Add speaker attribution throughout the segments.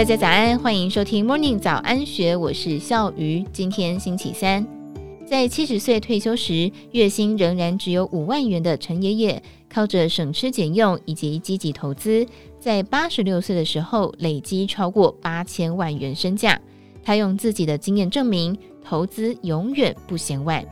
Speaker 1: 大家早安，欢迎收听 Morning 早安学，我是笑鱼。今天星期三，在七十岁退休时，月薪仍然只有五万元的陈爷爷，靠着省吃俭用以及积极投资，在八十六岁的时候累积超过八千万元身价。他用自己的经验证明，投资永远不嫌晚。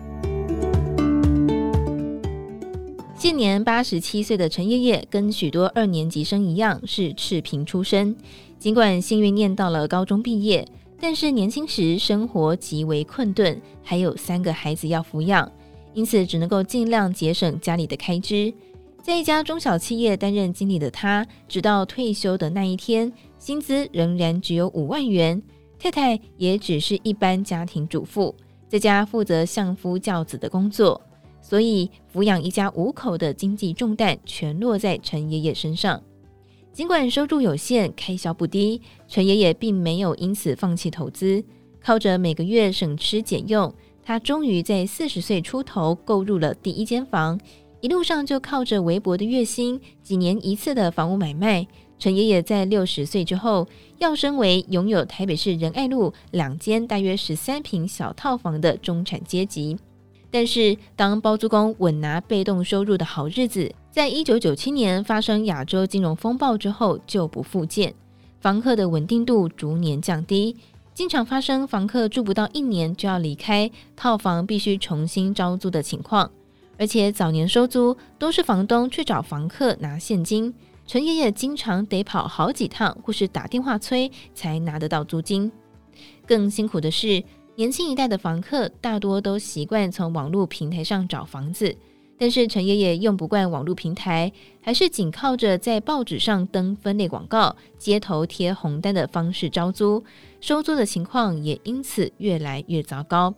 Speaker 1: 现年八十七岁的陈爷爷，跟许多二年级生一样，是赤贫出身。尽管幸运念到了高中毕业，但是年轻时生活极为困顿，还有三个孩子要抚养，因此只能够尽量节省家里的开支。在一家中小企业担任经理的他，直到退休的那一天，薪资仍然只有五万元，太太也只是一般家庭主妇，在家负责相夫教子的工作，所以抚养一家五口的经济重担全落在陈爷爷身上。尽管收入有限，开销不低，陈爷爷并没有因此放弃投资。靠着每个月省吃俭用，他终于在四十岁出头购入了第一间房。一路上就靠着微薄的月薪，几年一次的房屋买卖，陈爷爷在六十岁之后，要升为拥有台北市仁爱路两间大约十三平小套房的中产阶级。但是，当包租公稳拿被动收入的好日子，在一九九七年发生亚洲金融风暴之后就不复见，房客的稳定度逐年降低，经常发生房客住不到一年就要离开，套房必须重新招租的情况。而且早年收租都是房东去找房客拿现金，陈爷爷经常得跑好几趟，或是打电话催才拿得到租金。更辛苦的是，年轻一代的房客大多都习惯从网络平台上找房子。但是陈爷爷用不惯网络平台，还是仅靠着在报纸上登分类广告、街头贴红单的方式招租，收租的情况也因此越来越糟糕。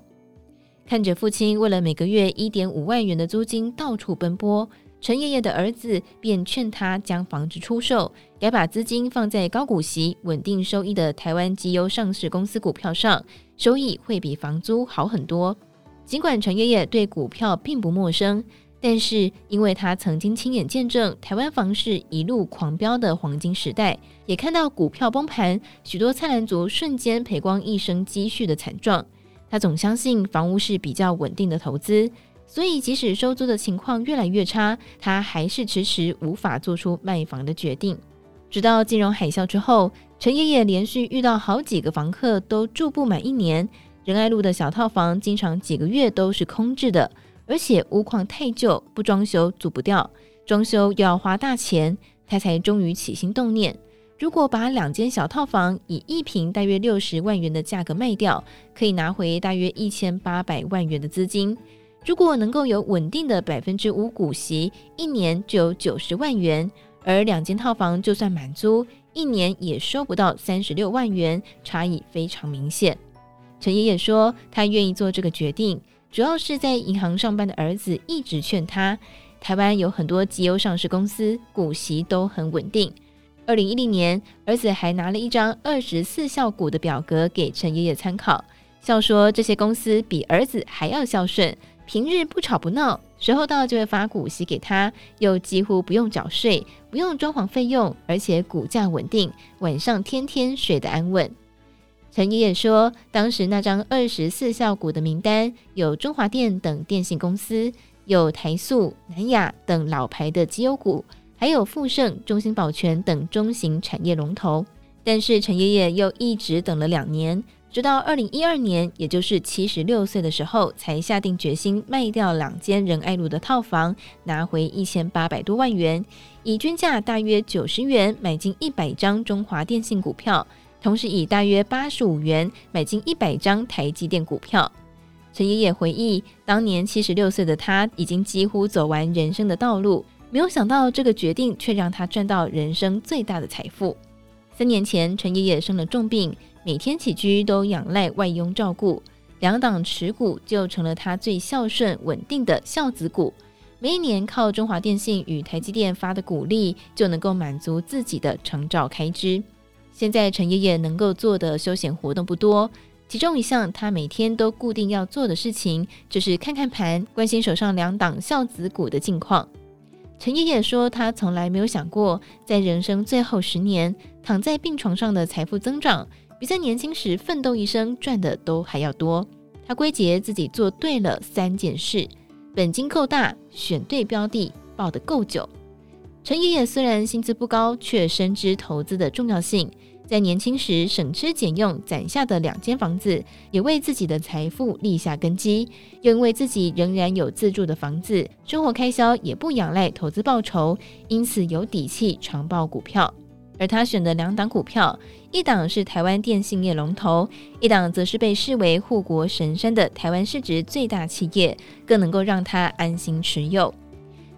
Speaker 1: 看着父亲为了每个月一点五万元的租金到处奔波，陈爷爷的儿子便劝他将房子出售，改把资金放在高股息、稳定收益的台湾绩优上市公司股票上，收益会比房租好很多。尽管陈爷爷对股票并不陌生。但是，因为他曾经亲眼见证台湾房市一路狂飙的黄金时代，也看到股票崩盘，许多菜篮族瞬间赔光一生积蓄的惨状，他总相信房屋是比较稳定的投资，所以即使收租的情况越来越差，他还是迟迟无法做出卖房的决定。直到金融海啸之后，陈爷爷连续遇到好几个房客都住不满一年，仁爱路的小套房经常几个月都是空置的。而且屋况太旧，不装修租不掉，装修又要花大钱，他才终于起心动念：如果把两间小套房以一平大约六十万元的价格卖掉，可以拿回大约一千八百万元的资金。如果能够有稳定的百分之五股息，一年就有九十万元。而两间套房就算满租，一年也收不到三十六万元，差异非常明显。陈爷爷说，他愿意做这个决定。主要是在银行上班的儿子一直劝他，台湾有很多绩优上市公司，股息都很稳定。二零一零年，儿子还拿了一张二十四孝股的表格给陈爷爷参考，笑说这些公司比儿子还要孝顺，平日不吵不闹，时候到就会发股息给他，又几乎不用缴税，不用装潢费用，而且股价稳定，晚上天天睡得安稳。陈爷爷说，当时那张二十四孝股的名单有中华电等电信公司，有台塑、南亚等老牌的绩优股，还有富盛、中兴保全等中型产业龙头。但是陈爷爷又一直等了两年，直到二零一二年，也就是七十六岁的时候，才下定决心卖掉两间仁爱路的套房，拿回一千八百多万元，以均价大约九十元买进一百张中华电信股票。同时以大约八十五元买进一百张台积电股票。陈爷爷回忆，当年七十六岁的他已经几乎走完人生的道路，没有想到这个决定却让他赚到人生最大的财富。三年前，陈爷爷生了重病，每天起居都仰赖外佣照顾，两档持股就成了他最孝顺稳定的孝子股。每一年靠中华电信与台积电发的股利，就能够满足自己的长照开支。现在陈爷爷能够做的休闲活动不多，其中一项他每天都固定要做的事情，就是看看盘，关心手上两档孝子股的近况。陈爷爷说，他从来没有想过，在人生最后十年躺在病床上的财富增长，比在年轻时奋斗一生赚的都还要多。他归结自己做对了三件事：本金够大，选对标的，抱得够久。陈爷爷虽然薪资不高，却深知投资的重要性。在年轻时省吃俭用攒下的两间房子，也为自己的财富立下根基。又因为自己仍然有自住的房子，生活开销也不仰赖投资报酬，因此有底气长抱股票。而他选的两档股票，一档是台湾电信业龙头，一档则是被视为护国神山的台湾市值最大企业，更能够让他安心持有。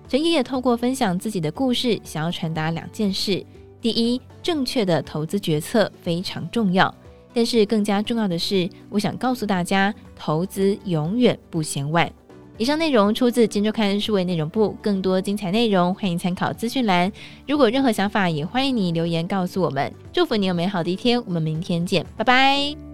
Speaker 1: 陈爷爷透过分享自己的故事，想要传达两件事。第一，正确的投资决策非常重要，但是更加重要的是，我想告诉大家，投资永远不嫌晚。以上内容出自《今周刊》数位内容部，更多精彩内容欢迎参考资讯栏。如果任何想法，也欢迎你留言告诉我们。祝福你有美好的一天，我们明天见，拜拜。